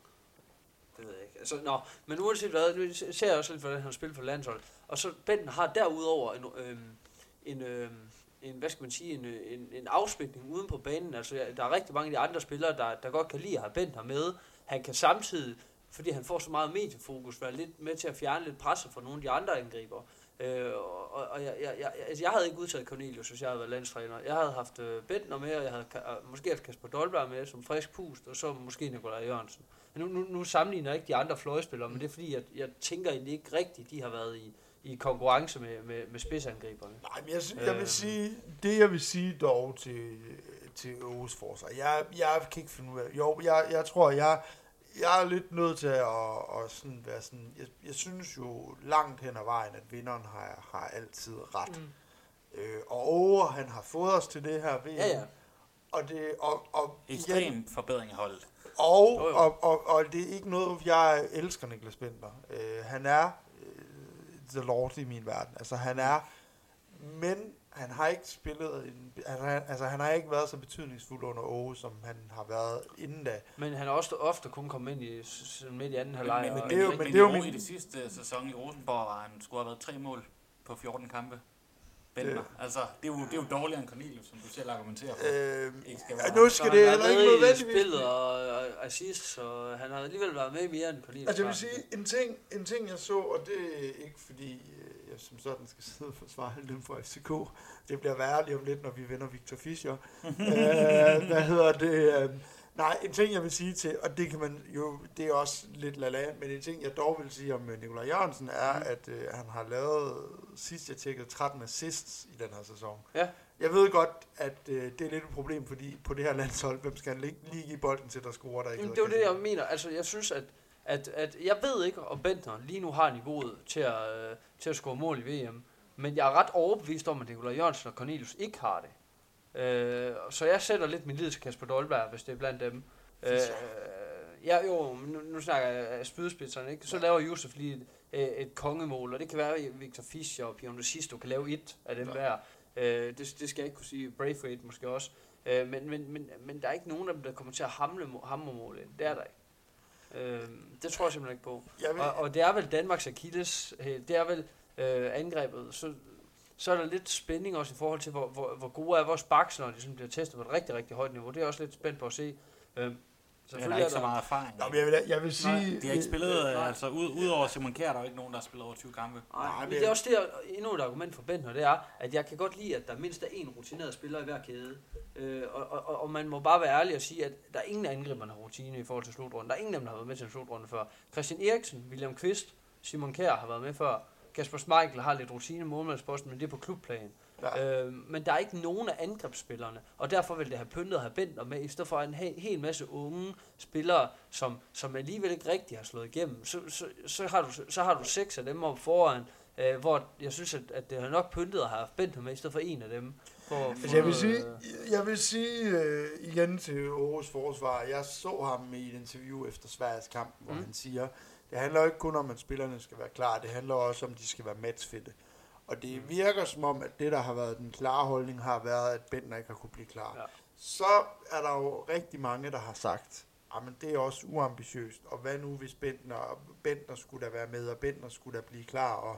S3: Det ved jeg ikke. Altså, nå, men uanset hvad, nu ser jeg også lidt, hvordan han spiller for landshold. Og så Benten har derudover en, øhm, en, øhm, en, hvad skal man sige, en, øh, en, en afspækning uden på banen. Altså, der er rigtig mange af de andre spillere, der, der godt kan lide at have Benten med. Han kan samtidig, fordi han får så meget mediefokus, være lidt med til at fjerne lidt presset fra nogle af de andre angriber. Øh, og og jeg, jeg, jeg, altså, jeg havde ikke udtaget Cornelius, hvis jeg havde været landstræner. Jeg havde haft øh, Bentner med, og jeg havde øh, måske haft Kasper Dolberg med som frisk pust, og så måske Nikolaj Jørgensen. Men nu, nu, nu sammenligner jeg ikke de andre fløjspillere, men det er fordi, jeg, jeg tænker egentlig ikke rigtigt, de har været i, i konkurrence med, med, med spidsangriberne.
S2: Nej, men jeg, jeg vil
S3: Øhm.
S2: sige, det jeg vil sige dog til, til Aarhus forsvar, jeg, jeg kan ikke finde ud af, jo, jeg, jeg tror, jeg, jeg er lidt nødt til at, at sådan være sådan, jeg, jeg synes jo langt hen ad vejen, at vinderen har, har altid ret. Mm. Øh, og Åge, han har fået os til det her VM.
S3: Ja, ja.
S2: Og, det, og, og, igen,
S1: Ekstrem forbedring af holdet.
S2: og,
S3: Jo, jo.
S2: og, og, og det er ikke noget, jeg elsker Niklas Bender. Øh, han er øh, the lord i min verden. Altså han er, men han har ikke spillet, en, altså, han, altså han har ikke været så betydningsfuld under Aarhus, som han har været inden da.
S3: Men han har også ofte kun kommet ind i, midt i anden halvleg.
S1: men,
S3: og-
S2: det er jo-
S1: men,
S2: men
S1: men
S2: det er jo
S1: i,
S2: min-
S1: i det sidste sæson i Rosenborg var han skulle have været tre mål på 14 kampe. Bentner.
S2: Det-
S1: Altså, det er, jo, det er jo dårligere end Cornelius, som du selv argumenterer for.
S2: Øh,
S1: Ikke skal
S2: ja,
S1: være.
S2: nu skal
S3: han
S2: det heller ikke
S3: i
S2: nødvendigvis...
S3: spillet og, og assist, så han har alligevel været med mere end Cornelius.
S2: Altså jeg vil sige, en ting, en ting jeg så, og det er ikke fordi øh, jeg som sådan skal sidde og forsvare dem fra FCK. Det bliver værre lige om lidt, når vi vender Victor Fischer. øh, hvad hedder det? Øh, nej, en ting jeg vil sige til, og det kan man jo, det er også lidt lala, men en ting jeg dog vil sige om øh, Nikolaj Jørgensen er,
S3: Mm.
S2: at øh, han har lavet, sidst jeg tjekkede, 13 assists i den her sæson.
S3: Ja.
S2: Jeg ved godt, at øh, det er lidt et problem, fordi på det her landshold, hvem skal han lige, lige give bolden til, der scorer der ikke?
S3: Jamen, det er jo det, jeg mener. Altså, jeg synes, at, at, at jeg ved ikke, om Bentner lige nu har niveauet til at, øh, til at score mål i VM. Men jeg er ret overbevist om, at Nikolaj Jørgensen og Cornelius ikke har det. Øh, så jeg sætter lidt min lid til Kasper Dolberg, hvis det er blandt dem. Øh, ja, jo, nu, nu snakker jeg spydspidserne, ikke? Så laver Josef lige et, øh, et kongemål, og det kan være, at Victor Fischer og Pion Sisto kan lave et af dem hver. Øh, det, det skal jeg ikke kunne sige. Braithwaite måske også. Øh, men, men, men, men der er ikke nogen af dem, der kommer til at hamle, hamle mål ind. Det er der ikke. Øh, det tror jeg simpelthen ikke på.
S2: Vil,
S3: Og, og det er vel Danmarks Achilles, øh, det er vel øh, angrebet. Så, så er der lidt spænding også i forhold til, hvor, hvor, hvor gode er vores backs, når de sådan bliver testet på et rigtig, rigtig højt niveau. Det er jeg også lidt spændt på at se. Øh,
S1: Han har ikke så meget erfaring.
S2: Nå, men jeg vil, jeg vil sige...
S3: Nej,
S1: De har ikke spillet, øh, altså ud, udover Simon Kjær, der er jo ikke nogen, der har spillet over 20 kampe.
S3: Nej,
S2: Nej,
S3: men det er også det, endnu et argument for Bentner, det er, at jeg kan godt lide, at der mindst er en rutineret spiller i hver kæde. Øh, og, og, og, man må bare være ærlig og sige, at der er ingen af angriberne, der har rutine i forhold til slutrunden. Der er ingen af dem, der har været med til en slutrunde før. Christian Eriksen, William Kvist, Simon Kjær har været med før. Kasper Schmeichel har lidt rutine i målmandsposten, men det er på klubplan.
S2: Ja.
S3: Øh, men der er ikke nogen af angrebsspillerne, og derfor vil det have pyntet at have Bentner med, i stedet for en he- hel masse unge spillere, som, som alligevel ikke rigtig har slået igennem. Så, så, så, har, du, så har du seks af dem oppe foran, øh, hvor jeg synes, at, at det har nok pyntet at have haft Bentner med, i stedet for en af dem. For, for
S2: Altså, jeg vil sige,
S3: øh,
S2: jeg vil sige øh, igen til Aarhus forsvar, jeg så ham i et interview efter Sveriges kamp, hvor
S3: Mm.
S2: mm. han siger, det handler jo ikke kun om, at spillerne skal være klar, det handler også om, at de skal være matchfitte. Og det virker som om, at det, der har været den klare holdning, har været, at Bentner ikke har kunne blive klar.
S3: Ja.
S2: Så er der jo rigtig mange, der har sagt, men det er også uambitiøst, og hvad nu hvis Bentner, Bentner skulle da være med, og Bentner skulle da blive klar, og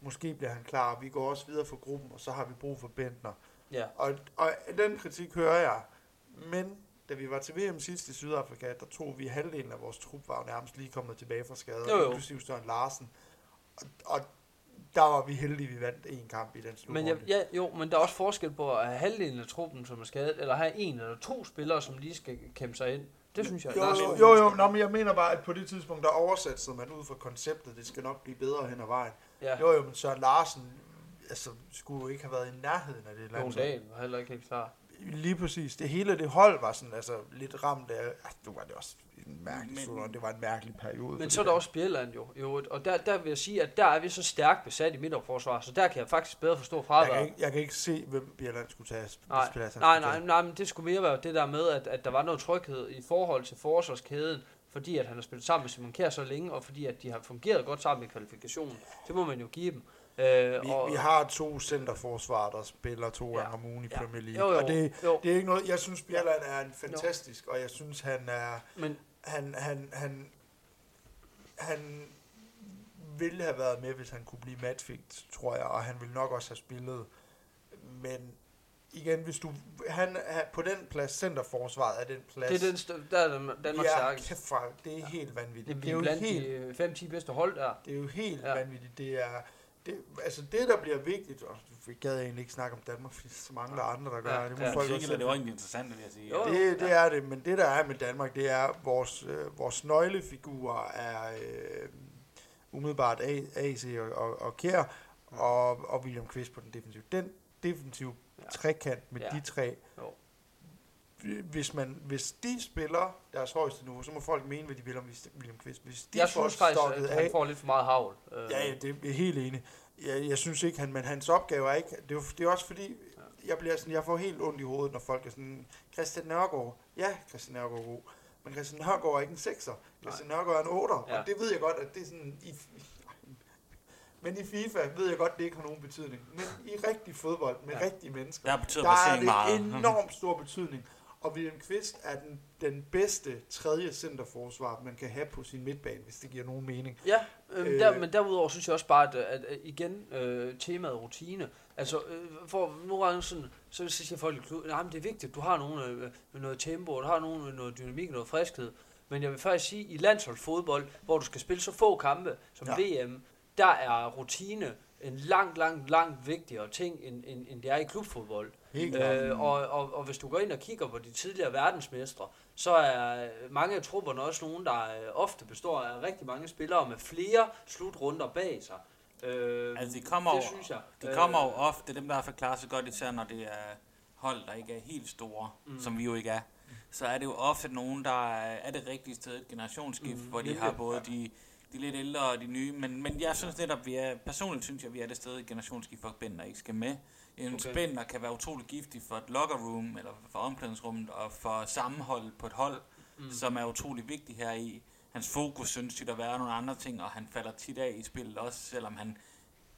S2: måske bliver han klar, vi går også videre for gruppen, og så har vi brug for Bentner.
S3: ja.
S2: Og, og den kritik hører jeg. Men da vi var til VM sidst i Sydafrika, der tog vi halvdelen af vores trup, var nærmest lige kommet tilbage fra skade,
S3: Jo, jo.
S2: inklusive Søren Larsen. Og, og der var vi heldige, vi vandt en kamp i den slutrunde.
S3: Men jeg, ja, jo, men der er også forskel på at have halvdelen af truppen, som er skadet, eller have en eller to spillere, som lige skal kæmpe sig ind. Det synes jeg,
S2: jo, jo, jo, jo, nå, men jeg mener bare, at på det tidspunkt, der oversatte man ud fra konceptet, det skal nok blive bedre hen ad vejen.
S3: Ja,
S2: Jo, jo, men Søren Larsen altså, skulle jo ikke have været i nærheden af det
S3: Jon
S2: landshold.
S3: Dahl var heller ikke helt klar.
S2: Lige præcis. Det hele det hold var sådan, altså, lidt ramt af... Altså, nu var det også en mærkelig
S1: Men-
S2: slutning. Det var en mærkelig periode.
S3: Men så er
S2: det
S3: der også Bjelland jo, jo og der, der vil jeg sige, at der er vi så stærkt besat i midterforsvar, så der kan jeg faktisk bedre forstå
S2: Jeg
S3: fraværet.
S2: kan, ikke, jeg kan ikke se, hvem Bjelland skulle tage.
S3: Nej,
S2: plads,
S3: Nej, nej, nej, men det skulle mere være det der med, at, at der var noget tryghed i forhold til forsvarskæden, fordi at han har spillet sammen med Simon Kjær så længe, og fordi at de har fungeret godt sammen i kvalifikationen. Det må man jo give dem. Øh,
S2: Vi,
S3: og,
S2: vi har to centerforsvar, der spiller to
S3: Ja,
S2: gange om ugen i
S3: ja.
S2: Premier League.
S3: jo, jo,
S2: Og det,
S3: jo,
S2: det er ikke noget... Jeg synes, Bjelland er en fantastisk, og jeg synes, han er...
S3: men
S2: Han, han, han, han ville have været med, hvis han kunne blive matchfit, tror jeg, og han ville nok også have spillet. Men igen, hvis du... Han er på den plads, centerforsvaret er den plads...
S3: det er den, st- der er Dan- Danmark
S2: ja,
S3: stærkest.
S2: kæft, det er helt vanvittigt.
S3: Det
S2: Det er jo
S3: blandt
S2: helt
S3: de 5-10 bedste hold der.
S2: Det er jo helt
S3: Ja.
S2: ja. vanvittigt. Det er, det, altså det, der bliver vigtigt, og vi gad egentlig ikke snakke om Danmark, fordi er så mange der er andre, der gør
S3: Ja,
S2: det. Må
S3: ja.
S2: folk
S1: det var egentlig interessant, vil jeg sige.
S3: Jo,
S2: det, det
S3: ja.
S2: er det, men det der er med Danmark, det er, vores, øh, vores nøglefigurer er øh, umiddelbart A- AC og, og, og Kjær, og, og William Kvist på den defensive. Den defensive
S3: Ja.
S2: trekant med
S3: ja.
S2: de tre,
S3: Jo.
S2: Hvis, man, hvis de spiller deres højeste niveau, så må folk mene, hvad de vil om William Kvist. Hvis de
S3: Jeg synes faktisk, at
S2: af,
S3: han får lidt for meget havl. Øh,
S2: Ja, ja, det er helt enig. Jeg, jeg synes ikke, han, men hans opgave er ikke... Det er, det er også fordi, jeg, bliver sådan, jeg får helt ondt i hovedet, når folk er sådan, Christian Nørgaard, ja, Christian Nørgaard er god, men Christian Nørgaard er ikke en sekser. Christian Nørgaard er en otter,
S3: Ja.
S2: ja. og det ved jeg godt, at det er sådan... I, men i FIFA ved jeg godt, det ikke har nogen betydning. Men i rigtig fodbold med
S3: Ja.
S2: ja. rigtige mennesker,
S1: Der betyder
S2: der er det
S1: meget.
S2: enormt stor betydning. Og William Kvist er den, den bedste tredje centerforsvar, man kan have på sin midtbane, hvis det giver nogen mening.
S3: Ja, øh,
S2: Øh.
S3: der, men derudover synes jeg også bare, at, at, at igen, øh, temaet rutine. Altså, øh, for nogle gange sådan, så, så siger folk nej, men det er vigtigt, du har nogen, øh, med noget tempo, og du har nogen med noget dynamik og noget friskhed. Men jeg vil faktisk sige, i landsholdsfodbold, hvor du skal spille så få kampe som ja. VM, der er rutine en langt, langt, langt vigtigere ting, end, end, end det er i klubfodbold.
S2: Helt klart.
S3: Øh, og, og, og hvis du går ind og kigger på de tidligere verdensmestre, så er mange af trupperne også nogen, der øh, ofte består af rigtig mange spillere med flere slutrunder bag sig. Øh,
S1: Altså, de kommer,
S3: det
S1: jo,
S3: synes jeg.
S1: de kommer jo ofte, dem der har forklaret sig godt, især når det er hold, der ikke er helt store,
S3: Mm.
S1: som vi jo ikke er, så er det jo ofte nogen, der er det rigtige sted, et generationsskift,
S3: Mm,
S1: hvor de har både de, de lidt ældre og de nye, men, men jeg synes netop, vi er, personligt synes jeg, vi er det sted, et generationsskift, hvor Bender ikke skal med. En
S3: Okay.
S1: Bender kan være utrolig giftig for et locker room, eller for omklædningsrummet, og for sammenhold på et hold,
S3: Mm.
S1: som er utrolig vigtig her i. Hans fokus synes tit at være nogle andre ting, og han falder tit af i spillet også, selvom han,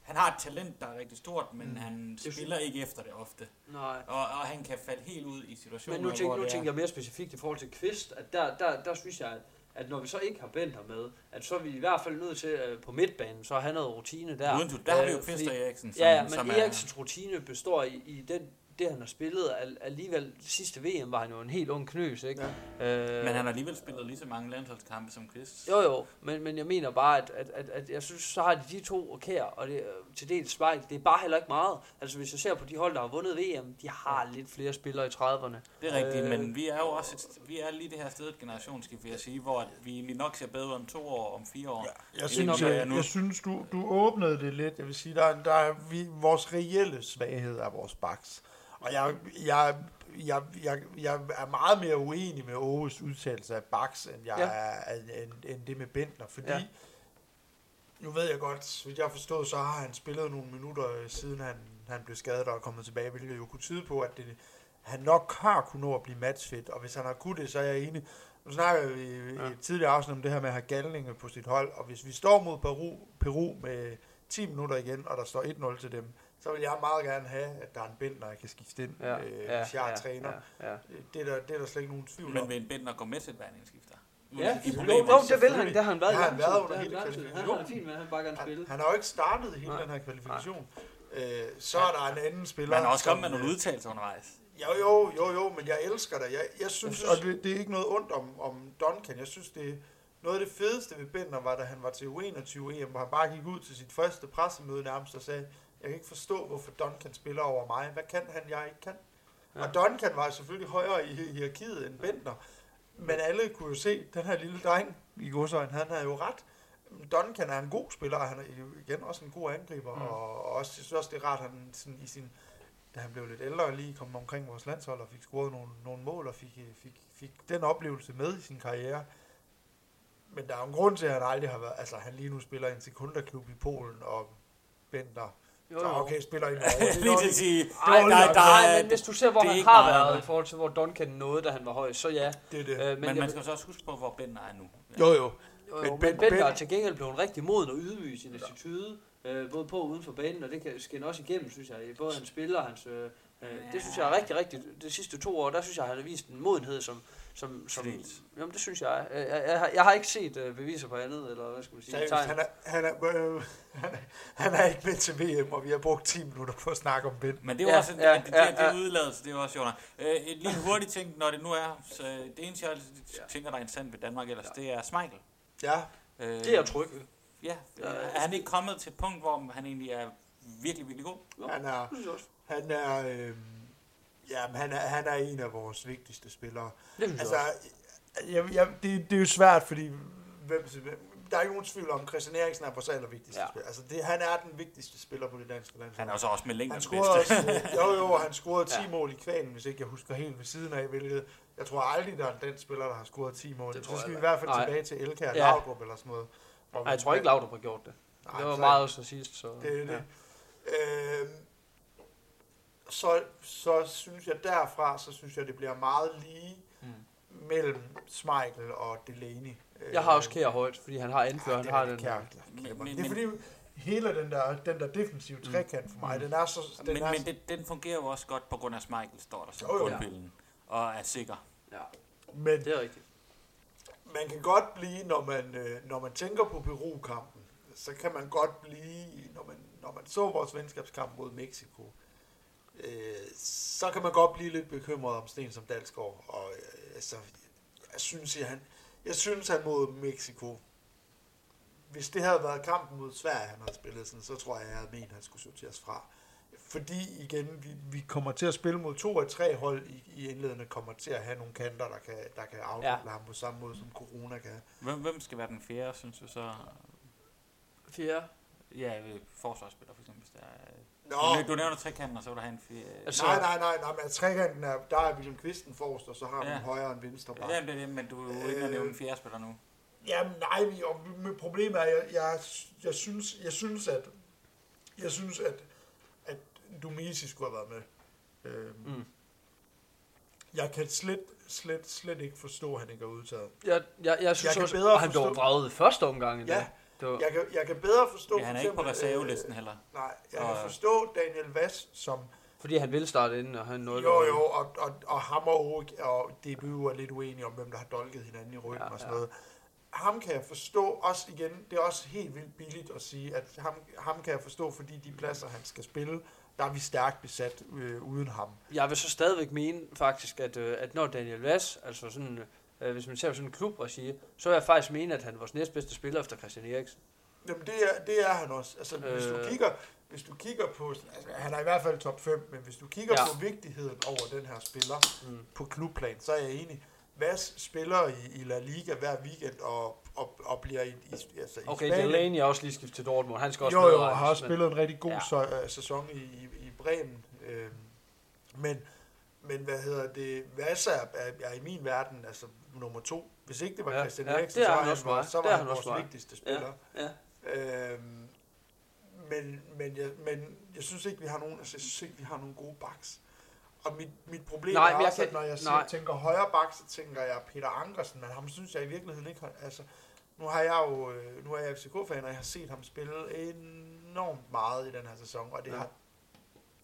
S1: han har et talent, der er rigtig stort, men
S2: Mm.
S1: han
S3: synes-
S1: spiller ikke efter det ofte.
S3: Nej.
S1: Og, og han kan falde helt ud i situationer,
S3: Men nu, tænker,
S1: hvor
S3: nu
S1: er-
S3: tænker jeg mere specifikt i forhold til Kvist, at der, der, der synes jeg, at, at når vi så ikke har Benter med, at så er vi i hvert fald nødt til øh, på midtbanen, så at have noget rutine der.
S1: Uden, der har vi jo
S3: Øh, fordi-
S1: og Eriksen, som,
S3: Ja, men
S1: som
S3: Eriksens rutine består i, i den, det, han har spillet. Al- Alligevel, sidste VM var han jo en helt ung knøs, ikke?
S2: Ja.
S3: Øh,
S1: Men han har alligevel spillet lige så mange landsholdskampe som Kvist.
S3: Jo, jo, men, men jeg mener bare, at, at, at, at jeg synes, så har de de to kær, og det er til dels Spike, det er bare heller ikke meget. Altså hvis jeg ser på de hold, der har vundet VM, de har lidt flere spillere i 30'erne.
S1: Det er rigtigt,
S3: Øh,
S1: men vi er jo også et, vi er lige det her sted et generationsskift, vil jeg sige, hvor vi egentlig nok ser bedre om to år, om fire år.
S2: Ja, jeg synes, jeg,
S1: jeg
S2: synes du, du åbnede det lidt. Jeg vil sige, der, er- der er vi, vores reelle svaghed er vores baks. Og jeg, jeg, jeg, jeg, jeg er meget mere uenig med Aarhus udtalelse af baks, end jeg
S3: Ja.
S2: er end, end, det med Bentner. Fordi
S3: Ja.
S2: Nu ved jeg godt, vidt jeg har forstået, så har han spillet nogle minutter, øh, siden han, han blev skadet og er kommet tilbage, hvilket jo kunne tyde på, at det, han nok har kunnet nå at blive matchfit, og hvis han har kunnet det, så er jeg enig. Nu snakker vi i
S3: Ja.
S2: et tidligere afsnit om det her med at have galninge på sit hold, og hvis vi står mod Peru, Peru med 10 minutter igen, og der står 1-0 til dem, så vil jeg meget gerne have, at der er en Bentner, jeg kan skifte ind,
S3: Ja,
S2: øh,
S3: ja,
S2: hvis jeg er
S3: ja,
S2: træner.
S3: Ja, ja.
S2: Det, er der, det er der slet ikke nogen tvivl
S1: Men
S2: om.
S1: vil en Bentner gå med til et værningskifter?
S3: Ja, jo, jo, det vil han. Det har han været i
S2: han været under hele.
S3: Han
S2: kvalifikationen.
S3: det fint med, han bare gerne
S2: Han,
S3: spille.
S2: han har jo ikke startet hele
S3: Nej.
S2: den her kvalifikation. Øh, så er der en anden spiller.
S1: Man har også kommet med nogle
S2: øh,
S1: udtalelser undervejs.
S2: Jo, jo, jo, jo, men jeg elsker dig. Jeg, jeg synes, og det, det er ikke noget ondt om, om Duncan. Jeg synes, det er noget af det fedeste ved Bender var, da han var til U21 EM, hvor han bare gik ud til sit første pressemøde nærmest og sagde, jeg kan ikke forstå, hvorfor Duncan spiller over mig. Hvad kan han, jeg ikke kan?
S3: Ja.
S2: Og Duncan var selvfølgelig højere i hi- hierarkiet end Bender. Men alle kunne jo se, den her lille dreng i godsøjen, han havde jo ret. Duncan er en god spiller, og han er igen også en god angriber,
S1: Mm.
S2: mm. og også, jeg synes også, det er rart, at han sådan, i sin da han blev lidt ældre, lige kom omkring vores landshold og fik scoret nogle, nogle mål og fik, øh, fik, fik den oplevelse med i sin karriere. Men der er jo en grund til, at han aldrig har været... Altså, han lige nu spiller i en sekunderklub i Polen, og Bender...
S3: Jo, jo.
S2: okay, spiller i Norge. Det er
S1: Lige til at sige,
S3: Ej, nej, nej,
S1: der er-
S3: men hvis du ser, hvor han har
S1: meget,
S3: været
S1: nej.
S3: i forhold til, hvor Duncan nåede, da han var høj, så ja.
S2: Det er det.
S3: Øh, men,
S1: Men
S3: jeg,
S1: man skal så også huske på, hvor Bentner er nu.
S2: Jo, jo.
S3: jo, jo,
S2: men
S3: men
S2: Ben-
S3: Bender er
S2: Ben-
S3: til gengæld blevet rigtig moden og ydmyg i sin attitude, øh, både på og uden for banen, og det kan skinne også igennem, synes jeg, både hans spil og hans... Øh, øh, det synes jeg er rigtig, rigtig... De sidste to år, der synes jeg, han har vist en modenhed, som... som, som
S1: Dels.
S3: jamen, det synes jeg. Øh, Jeg, jeg, har- jeg har ikke set øh, beviser på andet, eller hvad skal man sige,
S2: Seriøst,
S3: tegn.
S2: han er, han, er, øh, han, er, han er ikke med til VM, og vi har brugt 10 minutter på at snakke om Ben.
S1: Men det er jo
S3: Ja,
S1: også en,
S3: ja,
S1: det, det,
S3: ja,
S1: det,
S3: ja.
S1: det udladelse, det er også sjovt. Øh, et lille hurtigt ting, når det nu er, så det eneste, jeg
S3: Ja.
S1: tænker, der er interessant ved Danmark ellers, det er Smeichel.
S2: Ja,
S1: Øh,
S3: Det er jeg tryg ved.
S1: Ja,
S3: Ja,
S1: er han ikke kommet til et punkt, hvor han egentlig er virkelig, virkelig god?
S3: Jo,
S2: han er...
S3: jeg.
S2: Han er, øh, ja, han er, han er en af vores vigtigste spillere.
S3: Det
S2: Altså,
S3: jeg også.
S2: jeg, det, det er jo svært, fordi hvem, hvem- der er ikke nogen tvivl om, Christian Eriksen er vores allervigtigste
S3: Ja.
S2: spiller. Altså, det, han er den vigtigste spiller på det danske landshold.
S1: Han er jo så også med
S2: han
S1: længden
S2: scorede
S1: bedste.
S2: også, øh, jo, jo, han scorede 10
S3: Ja.
S2: mål i kvalen, hvis ikke jeg husker helt ved siden af, hvilket jeg tror aldrig, der er en dansk spiller, der har scoret 10 mål.
S3: Det
S2: Det
S3: tror
S2: så skal
S3: jeg
S2: vi i hvert fald
S3: Nej.
S2: tilbage til Elkær
S3: Ja.
S2: Laudrup eller sådan noget.
S3: Nej, jeg tror ikke, Laudrup har gjort det.
S2: Nej,
S3: Det var
S2: så-
S3: meget så sidst, så...
S2: det er det.
S3: Ja.
S2: Øhm, så, så synes jeg derfra, så synes jeg, det bliver meget lige
S3: Mm.
S2: mellem Schmeichel og Delaney.
S3: Jeg har også Kjær højt, fordi han har anført, han har den...
S2: Kjær,
S1: Men-
S2: det er fordi, hele den der, den der defensive trekant for mig,
S3: Mm.
S2: den er så... Den
S1: Men,
S2: er,
S1: men det, den fungerer jo også godt på grund af Smeichel, står der som grundpillen. Og er sikker.
S3: Ja,
S2: men
S3: det er rigtigt.
S2: man kan godt blive, når man, øh, når man tænker på Peru-kampen, så kan man godt blive, når man, når man så vores venskabskamp mod Mexico, øh, så kan man godt blive lidt bekymret om Sten som Dalsgaard. Og øh, altså, jeg synes, at han, jeg synes, han mod Mexico, hvis det havde været kampen mod Sverige, han havde spillet sådan, så tror jeg, jeg havde ment, at han skulle sorteres fra. Fordi igen, vi, vi kommer til at spille mod to af tre hold i, i indledende, kommer til at have nogle kanter, der kan, der kan afdele ja. ham på samme måde, som Corona kan.
S1: Hvem, hvem skal være den fjerde, synes du så?
S3: Fjerde.
S1: Ja, forsvarsspiller for eksempel. Hvis der er,
S2: Nå,
S1: du, du nævner trekanten, og så vil der have en fjerde.
S3: Altså-
S2: nej, nej, nej, nej, men trekanten er, der er William Kvisten forrest, og så har vi
S1: Ja.
S2: ja. højre end venstre bak.
S1: Ja, det er det, men du er jo ikke at nævne en fjerde spiller nu.
S2: Jamen nej, vi, og mit problem er, jeg, jeg, jeg, synes, jeg synes, at jeg synes, at, at Dumisi skulle have været med. Øhm,
S3: Mm.
S2: Jeg kan slet, slet, slet ikke forstå, at han ikke er udtaget.
S3: Jeg, jeg, jeg synes
S2: Jeg kan
S3: også,
S2: bedre
S3: og han blev vraget i første omgang.
S2: Ja,
S3: Det var,
S2: jeg kan, jeg kan bedre forstå...
S1: Ja, han er
S2: for
S1: ikke på
S2: eksempel,
S1: reservelisten heller.
S2: Øh, nej, jeg
S1: Og-
S2: kan forstå Daniel Vass, som...
S3: fordi han ville starte inden, og han nåede
S2: Jo, jo, og, og, og ham og, Ove- og DBU er lidt uenige om, hvem der har dolket hinanden i ryggen
S3: Ja,
S2: og sådan
S3: ja.
S2: noget. Ham kan jeg forstå, også igen, det er også helt vildt billigt at sige, at ham, ham kan jeg forstå, fordi de pladser, han skal spille, der er vi stærkt besat øh, uden ham.
S3: Jeg vil så stadigvæk mene faktisk, at, øh, at når Daniel Vass, altså sådan, øh, hvis man ser på sådan en klubregi, så vil jeg faktisk mene, at han er vores næstbedste spiller efter Christian Eriksen.
S2: Jamen, det er, det er han også. Altså, øh. hvis, du
S3: Øh.
S2: kigger, hvis du kigger på, altså, han er i hvert fald top 5, men hvis du kigger
S3: Ja.
S2: på vigtigheden over den her spiller
S3: Mm.
S2: på klubplan, så er jeg enig. Vass spiller i, i La Liga hver weekend og, og, og bliver i, i, altså, i
S3: Okay,
S2: Spanien.
S3: Delaney er også lige skiftet til Dortmund. Han skal også
S2: Jo, jo,
S3: medregnes,
S2: har også spillet en rigtig god
S3: Ja.
S2: ja. sæson i, i, i Bremen. Øh, men, men hvad hedder det? Vasa er, er, er i min verden altså nummer to. Hvis ikke det var
S3: Ja,
S2: Christian
S3: ja,
S2: Eriksen,
S3: er
S2: så var han,
S3: også
S2: vores, så var han vores
S3: mig.
S2: vigtigste spiller.
S3: Ja,
S2: Øhm, men, men, jeg, men jeg synes ikke, vi har nogen, altså, jeg synes ikke, vi har nogen gode backs. Og mit, mit problem
S3: Nej,
S2: er også,
S3: kan-
S2: at når jeg
S3: nej.
S2: siger, tænker højre bak, så tænker jeg Peter Ankersen, men ham synes jeg i virkeligheden ikke altså, nu har jeg jo, øh, nu er jeg FCK-fan, og jeg har set ham spille enormt meget i den her sæson, og det
S3: Ja.
S2: ja. har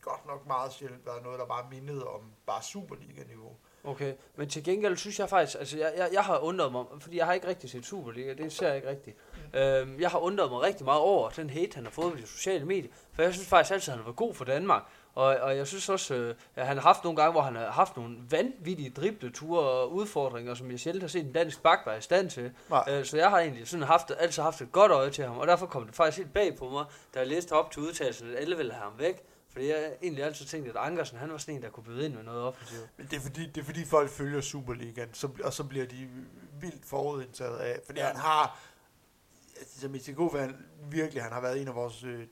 S2: godt nok meget sjældent været noget, der bare mindede om bare Superliga-niveau.
S3: Okay, men til gengæld synes jeg faktisk, altså jeg, jeg, jeg har undret mig, fordi jeg har ikke rigtig set Superliga, det ser jeg ikke rigtigt. Øhm, jeg har undret mig rigtig meget over den hate, han har fået på de sociale medier, for jeg synes faktisk altid, at han har været god for Danmark. Og, og jeg synes også, øh, at han har haft nogle gange, hvor han har haft nogle vanvittige dribleture og udfordringer, som jeg sjældent har set en dansk bak være i stand til.
S2: Nej.
S3: Øh, så jeg har egentlig sådan haft, altid haft et godt øje til ham, og derfor kom det faktisk helt bag på mig, da jeg læste op til udtalelsen, at alle ville have ham væk. Fordi jeg egentlig altid tænkte, at Ankersen, han var sådan en, der kunne byde ind med noget offensivt.
S2: Men det er fordi, det er fordi folk følger Superligaen, så, og så bliver de vildt forudindtaget af, fordi
S3: Ja.
S2: han har, altså, som ITK-fan, virkelig, han har været en af vores, øh,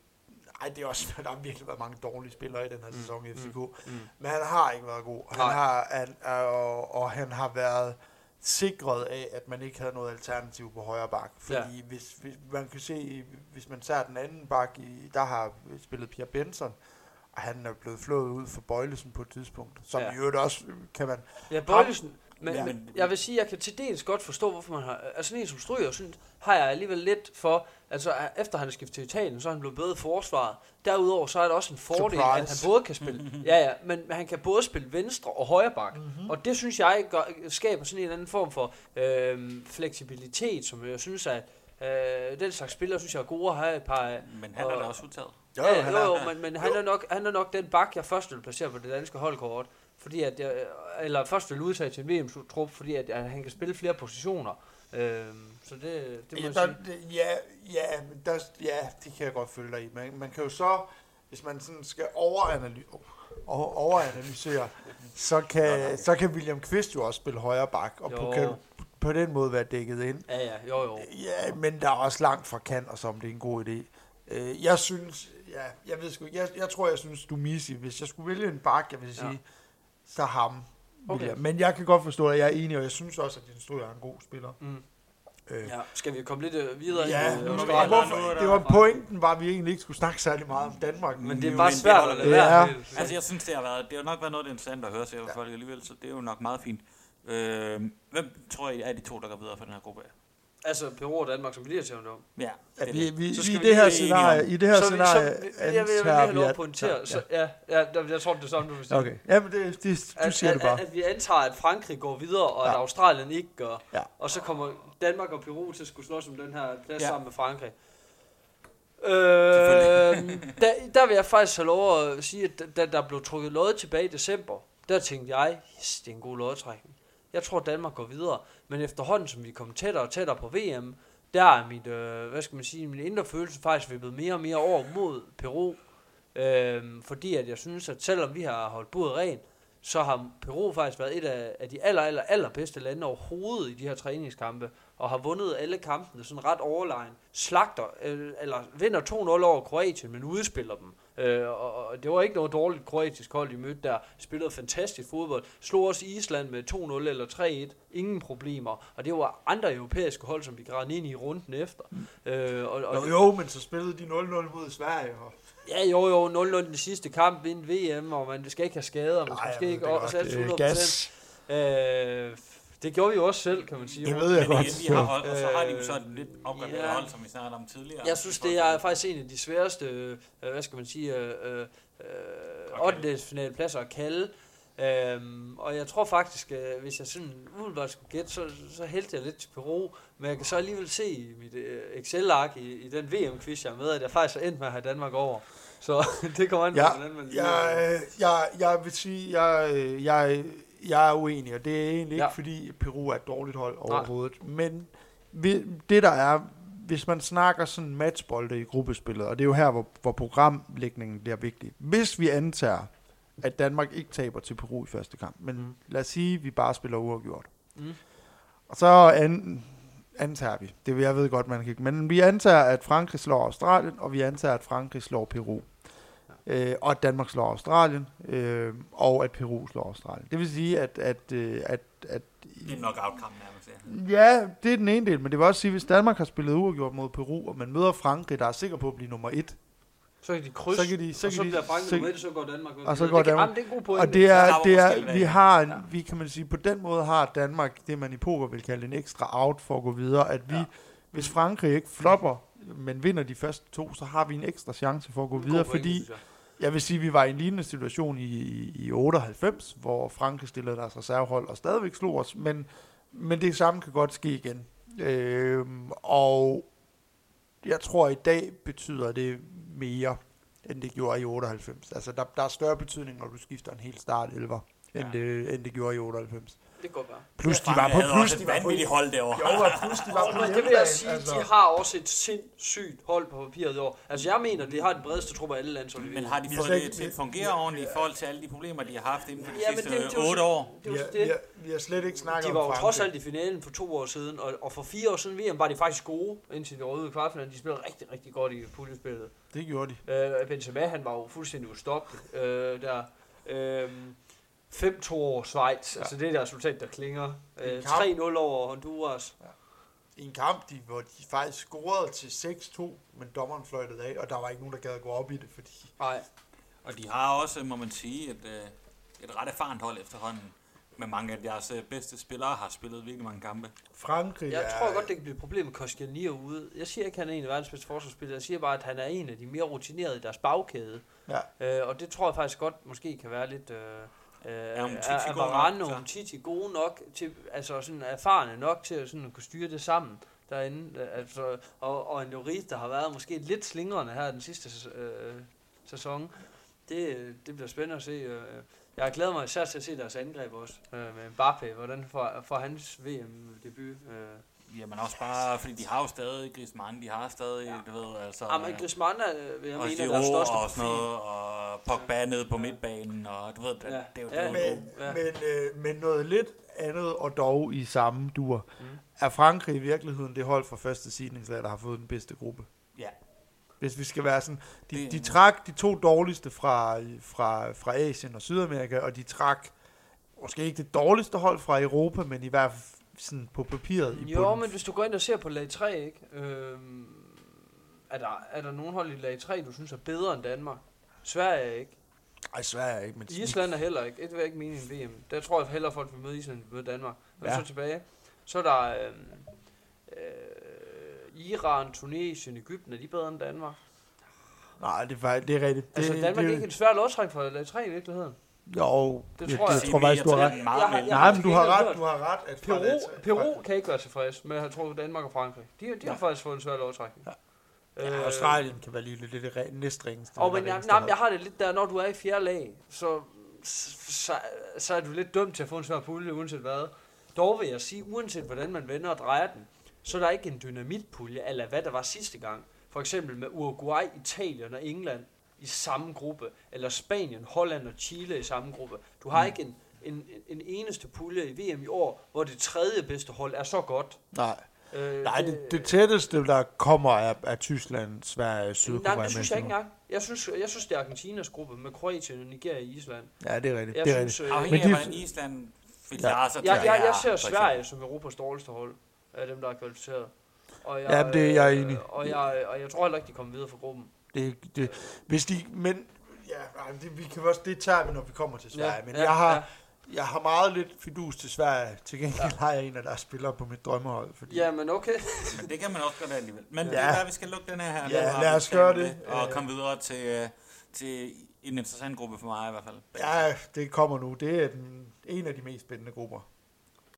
S2: ej, det er også, der har virkelig været mange dårlige spillere i den her
S3: Mm,
S2: sæson i FCK,
S3: Mm.
S2: men han har ikke været god, han
S3: Nej.
S2: har, han, og, og han har været sikret af, at man ikke havde noget alternativ på højre bak. Fordi ja. hvis, hvis, man kan se, hvis man ser den anden bak, i, der har spillet Pierre Benson, og han er blevet flået ud for Bøjlesen på et tidspunkt, som
S3: Ja.
S2: i øvrigt også kan man...
S3: Ja, Bøjlesen, men, ja, men jeg vil sige, jeg kan til dels godt forstå, hvorfor man har... Altså sådan en som Stryger, synes, har jeg alligevel lidt for... Altså efter han er skiftet til Italien, så er han blevet bedre forsvaret. Derudover så er det også en fordel,
S2: Surprise.
S3: at han både kan spille... ja, ja, men han kan både spille venstre og højre bak.
S2: Mm-hmm.
S3: Og det synes jeg gør, skaber sådan en anden form for øh, fleksibilitet, som jeg synes, at øh, den slags spillere, synes jeg er gode at have et par.
S1: Men han er
S3: Og-
S1: da også udtaget.
S2: Jo,
S3: ja,
S2: jo, han
S3: jo,
S2: er,
S3: jo, men, men han, er nok, han er nok den bak, jeg først vil placere på det danske holdkort. Fordi at jeg, eller først vil udtage til en VM-trup, fordi at, at han kan spille flere positioner. Øhm, så det, det må
S2: ja, der,
S3: sige.
S2: ja, ja, der, ja, det kan jeg godt følge dig i. Man, man kan jo så, hvis man sådan skal overanalyse, over, overanalysere, så kan, så kan William Kvist jo også spille højre bak, og på,
S3: Jo.
S2: kan på den måde være dækket ind.
S3: Ja, ja, jo, jo.
S2: Ja, men der er også langt fra kant, og så om det er en god idé. Øh, jeg synes, ja, jeg ved sgu, jeg, jeg tror, jeg synes, du Misi, hvis jeg skulle vælge en bak, jeg vil
S3: Ja.
S2: sige, så ham.
S3: Okay.
S2: Okay. Men jeg kan godt forstå, at jeg er enig, og jeg synes også, at din Stryger er en god spiller.
S3: Mm.
S2: Øh,
S3: Ja, skal vi komme lidt øh, videre?
S2: Ja,
S3: i, øh,
S2: hvorfor,
S1: der-
S2: det var pointen, var, at vi egentlig ikke skulle snakke særlig meget om Danmark.
S3: Men det er
S1: Jo,
S3: bare svært at lade være.
S2: Ja.
S1: Altså, jeg synes, det har været, det har nok været noget, det er interessant at høre til ja. folk alligevel, så det er jo nok meget fint. Øh, hvem tror I er de to, der går videre fra den her gruppe?
S3: Altså, Peru og Danmark, som vi lige har talt om.
S1: Ja,
S2: Ja,
S1: det
S2: vi,
S1: det.
S2: vi,
S1: Så
S2: i
S1: skal vi
S2: det
S1: lige
S2: her scenarie, i det her
S3: så, vi,
S2: scenarie,
S3: så, jeg, vil jeg vil lige have
S2: vi,
S3: lov at
S2: at-
S3: pointere.
S2: ja.
S3: Så, ja, ja, jeg tror, det er sådan, du vil sige.
S2: Okay, ja, men det, det, du
S3: at,
S2: siger
S3: at,
S2: det bare.
S3: At, at vi antager, at Frankrig går videre, og at
S2: Ja.
S3: Australien ikke gør.
S2: Ja.
S3: Og så kommer Danmark og Peru til at skulle slås om den her plads
S1: Ja.
S3: ja. sammen med Frankrig. Øh, der, der vil jeg faktisk have lov at sige, at da der blev trukket lod tilbage i december, der tænkte jeg, yes, det er en god lodtrækning. Jeg tror, Danmark går videre. Men efterhånden, som vi kommer tættere og tættere på VM, der er mit, øh, hvad skal man sige, min indre følelse faktisk vippet mere og mere over mod Peru. Øh, fordi at jeg synes, at selvom vi har holdt bordet rent, så har Peru faktisk været et af, af de aller, aller, aller bedste lande overhovedet i de her træningskampe, og har vundet alle kampene sådan ret overlegen. Slagter, øh, eller vinder 2-0 over Kroatien, men udspiller dem. Øh, og, og det var ikke noget dårligt kroatisk hold, de mødte der. Spillede fantastisk fodbold. Slog også Island med 2-0 eller 3-1. Ingen problemer. Og det var andre europæiske hold, som vi græd ind i runden efter. Øh, og, og,
S2: Jo, jo, men så spillede de 0-0 mod Sverige. Og,
S3: Ja, jo, jo, 0-0 den sidste kamp inden VM, og man skal ikke have skader, man skal ikke
S2: godt.
S3: satse
S2: Øh,
S3: 100%.
S2: gas.
S3: Øh, det gjorde vi jo også selv, kan man sige.
S2: Det ved jeg
S1: Men
S2: godt.
S1: de har, og, og så har de jo så et lidt opgraderet
S3: Ja.
S1: hold, som vi snakkede om tidligere.
S3: Jeg synes, det er faktisk en af de sværeste, øh, hvad skal man sige, øh, øh, øh, 8. finalpladser at kalde. Øhm, og jeg tror faktisk, øh, hvis jeg sådan umiddelbart skulle gætte, så, så hældte jeg lidt til Peru. Men jeg kan så alligevel se i mit øh, Excel-ark i, i den VM-quiz, jeg er med, at jeg faktisk er endt med at have Danmark over. Så det kommer an på,
S2: Ja,
S3: hvordan man lige...
S2: jeg, jeg, jeg vil sige, jeg, jeg, jeg er uenig, og det er egentlig ikke,
S3: Ja.
S2: fordi Peru er et dårligt hold overhovedet. Men vi, det der er, hvis man snakker sådan matchbolde i gruppespillet, og det er jo her, hvor, hvor programlægningen bliver vigtig. Hvis vi antager, at Danmark ikke taber til Peru i første kamp, men
S3: Mm.
S2: lad os sige, at vi bare spiller uafgjort.
S3: Mm.
S2: Og så an, antager vi, det jeg ved godt, man kan men vi antager, at Frankrig slår Australien, og vi antager, at Frankrig slår Peru. Øh, og at Danmark slår Australien, øh, og at Peru slår Australien. Det vil sige, at, at, øh, at, at
S1: Det er nok outcome nærmest. kvalificere.
S2: Ja, det er den ene del, men det vil også sige, hvis Danmark har spillet uafgjort mod Peru, og man møder Frankrig, der er sikker på at blive nummer et,
S3: Så kan de krydse,
S2: Så kan de- så
S3: og
S2: kan
S3: så
S2: de-
S3: bliver Frankrig
S2: så-
S3: et, så går Danmark ud.
S2: og så
S3: Det
S2: går
S3: kan-
S2: Danmark-
S3: Jamen, det er en god pointe.
S2: og det er, det er, vi har en, vi kan man sige, på den måde har Danmark det, man i poker vil kalde en ekstra out for at gå videre, at vi,
S3: Ja.
S2: hvis Frankrig ikke flopper, men vinder de første to, så har vi en ekstra chance for at gå
S3: God
S2: videre,
S3: pointe,
S2: fordi
S3: synes jeg.
S2: vil sige, at vi var i en lignende situation i, i, i 98, hvor Frankrig stillede deres reservehold og stadigvæk slog os, men, men det samme kan godt ske igen. Øhm, og jeg tror, at i dag betyder det mere, end det gjorde i 98. Altså, der, der er større betydning, når du skifter en helt start 11, end,
S1: Ja.
S2: det, end det gjorde i 98.
S3: Det godt være.
S2: Plus, de var på, plus,
S1: også
S2: de
S1: et
S2: var på,
S1: vanvittigt hold derovre.
S2: jo, plus, de var på
S3: det vil jeg sige,
S2: altså.
S3: de har også et sindssygt hold på papiret i år. Altså jeg mener, de har den bredeste trup af alle landshold.
S1: Men har de fået det til at fungere ordentligt i forhold til alle de problemer, de har haft inden for de
S3: Ja,
S1: sidste
S3: det- det er jo
S1: 8
S3: så-
S1: år?
S3: Det
S2: Vi
S3: var
S2: har,
S3: det.
S2: vi, har, slet ikke snakket
S3: De var
S2: om
S3: jo trods alt i finalen for to år siden, og, og for fire år siden VM var de faktisk gode, indtil de røde kvartfinalen. De spillede rigtig, rigtig godt i puljespillet.
S2: Det gjorde de.
S3: Øh, Benzema, han var jo fuldstændig ustoppelig øh, der. Øh, 5-2 over Schweiz, ja. altså det er det resultat, der klinger. Øh,
S2: En kamp.
S3: 3-0 over Honduras.
S2: I en kamp, de, hvor de faktisk scorede til 6-2, men dommeren fløjtede af, og der var ikke nogen, der gad at gå op i det, fordi
S3: Nej,
S1: Og de har også, må man sige, et, øh, et ret erfarent hold efterhånden. Men mange af deres øh, bedste spillere har spillet virkelig mange kampe.
S2: Frankrig
S3: jeg
S2: er...
S3: tror godt, det kan blive et problem med Koscielny ude. Jeg siger ikke, at han er en af verdens bedste forsvarsspillere. Jeg siger bare, at han er en af de mere rutinerede i deres bagkæde.
S2: Ja.
S3: Øh, og det tror jeg faktisk godt måske kan være lidt... Øh, øh, er,
S1: Umtiti
S3: er
S1: nok,
S3: Varane og
S1: så?
S3: Umtiti gode nok til, altså sådan erfarne nok til at, sådan at kunne styre det sammen derinde. Øh, Altså, og, og en Lloris, der har været måske lidt slingrende her den sidste øh, sæson. Det, det bliver spændende at se. øh. Jeg glæder mig især til at se deres angreb også øh, med Mbappé. Hvordan får, får hans VM-debut? Øh.
S1: Jamen også bare, fordi de har jo stadig Griezmann, de har stadig, ja. du ved, altså...
S3: Ja, men Griezmann er, vil jeg
S1: og
S3: mene, er deres største
S1: og sådan noget, og Pogba nede på midtbanen, og du ved, det,
S3: Ja.
S1: det er jo
S3: Ja,
S1: det.
S3: Men, Ja.
S2: men, øh, men noget lidt andet, og dog i samme dur.
S3: Mm.
S2: Er Frankrig i virkeligheden det hold fra første sidningslag, der har fået den bedste gruppe?
S1: Ja.
S2: Hvis vi skal være sådan... De,
S1: Det-
S2: de trak de to dårligste fra, fra, fra Asien og Sydamerika, og de trak måske ikke det dårligste hold fra Europa, men i hvert fald sådan på papiret. i
S3: Jo,
S2: bunden.
S3: men hvis du går ind og ser på lag 3, ikke? Øhm, er, der, er der nogen hold i lag 3, du synes er bedre end Danmark? Sverige er ikke.
S2: Ej, Sverige er ikke, men...
S3: Island er heller ikke. Det vil jeg ikke mene i en VM. Der tror jeg hellere, folk vil møde Island, end møde Danmark. Og
S2: Ja.
S3: så tilbage. Så er der øhm, øh, Iran, Tunesien, Ægypten. Er de bedre end Danmark?
S2: Nej, det er, faktisk- det er rigtigt. Det,
S3: Altså, Danmark er
S2: det,
S3: ikke en svær lodtræk for lag 3 i virkeligheden.
S2: Jo,
S3: Det tror
S2: det,
S3: jeg.
S2: jeg tror faktisk, du har ret.
S1: Jeg meget
S3: Jeg har- jeg
S2: Nej, men du har ret, du har ret. At fra
S3: Peru, Peru kan ikke være tilfreds med at have trukket Danmark og Frankrig. De, de har
S2: Ja.
S3: faktisk fået en svær lodtrækning.
S2: Ja.
S3: Øh,
S2: Ja, Australien kan være lige lidt det, det næstringeste.
S3: Og men jeg, nej, jeg har det lidt der, når du er i fjerde lag, så, så, så er du lidt dømt til at få en svær pulje, uanset hvad. Dog vil jeg sige, uanset hvordan man vender og drejer den, så er der ikke en dynamitpulje, eller hvad der var sidste gang. For eksempel med Uruguay, Italien og England i samme gruppe, eller Spanien, Holland og Chile i samme gruppe. Du har
S2: Mm.
S3: ikke en, en, en eneste pulje i VM i år, hvor det tredje bedste hold er så godt.
S2: Nej,
S3: Øh,
S2: nej det, det tætteste, der kommer, er, er Tyskland, Sverige, Sydkorea.
S3: Nej, det synes jeg ikke engang. Jeg synes, jeg synes, det er Argentinas gruppe med Kroatien, Nigeria og Island.
S2: Ja, det er rigtigt.
S3: Jeg
S2: det er
S3: synes,
S2: rigtigt.
S3: øh,
S1: Afhængig af,
S2: Men de-
S1: hvordan Island fik
S2: Ja.
S1: klare sig til
S3: jeg, jeg, jeg ser Sverige som Europas dårligste hold af dem, der er kvalificeret. Og
S2: Ja, men det er jeg
S3: øh,
S2: enig.
S3: Og jeg, og jeg tror heller ikke, de kommer videre fra gruppen.
S2: Det, det, hvis de, men ja, nej, det, vi kan også, det tager vi, når vi kommer til Sverige.
S3: Ja,
S2: men
S3: ja,
S2: jeg, har,
S3: ja.
S2: jeg har meget lidt fidus til Sverige. Til gengæld ja. har jeg en af deres spillere på mit drømmehold. Fordi,
S3: Ja, men okay.
S1: Men det kan man også godt alligevel. Men
S2: Ja.
S1: det er der, vi skal lukke den her her.
S2: Ja, lad os gøre det.
S1: Og komme videre til, øh, til en interessant gruppe for mig i hvert fald.
S2: ja, det kommer nu. Det er den, en af de mest spændende grupper.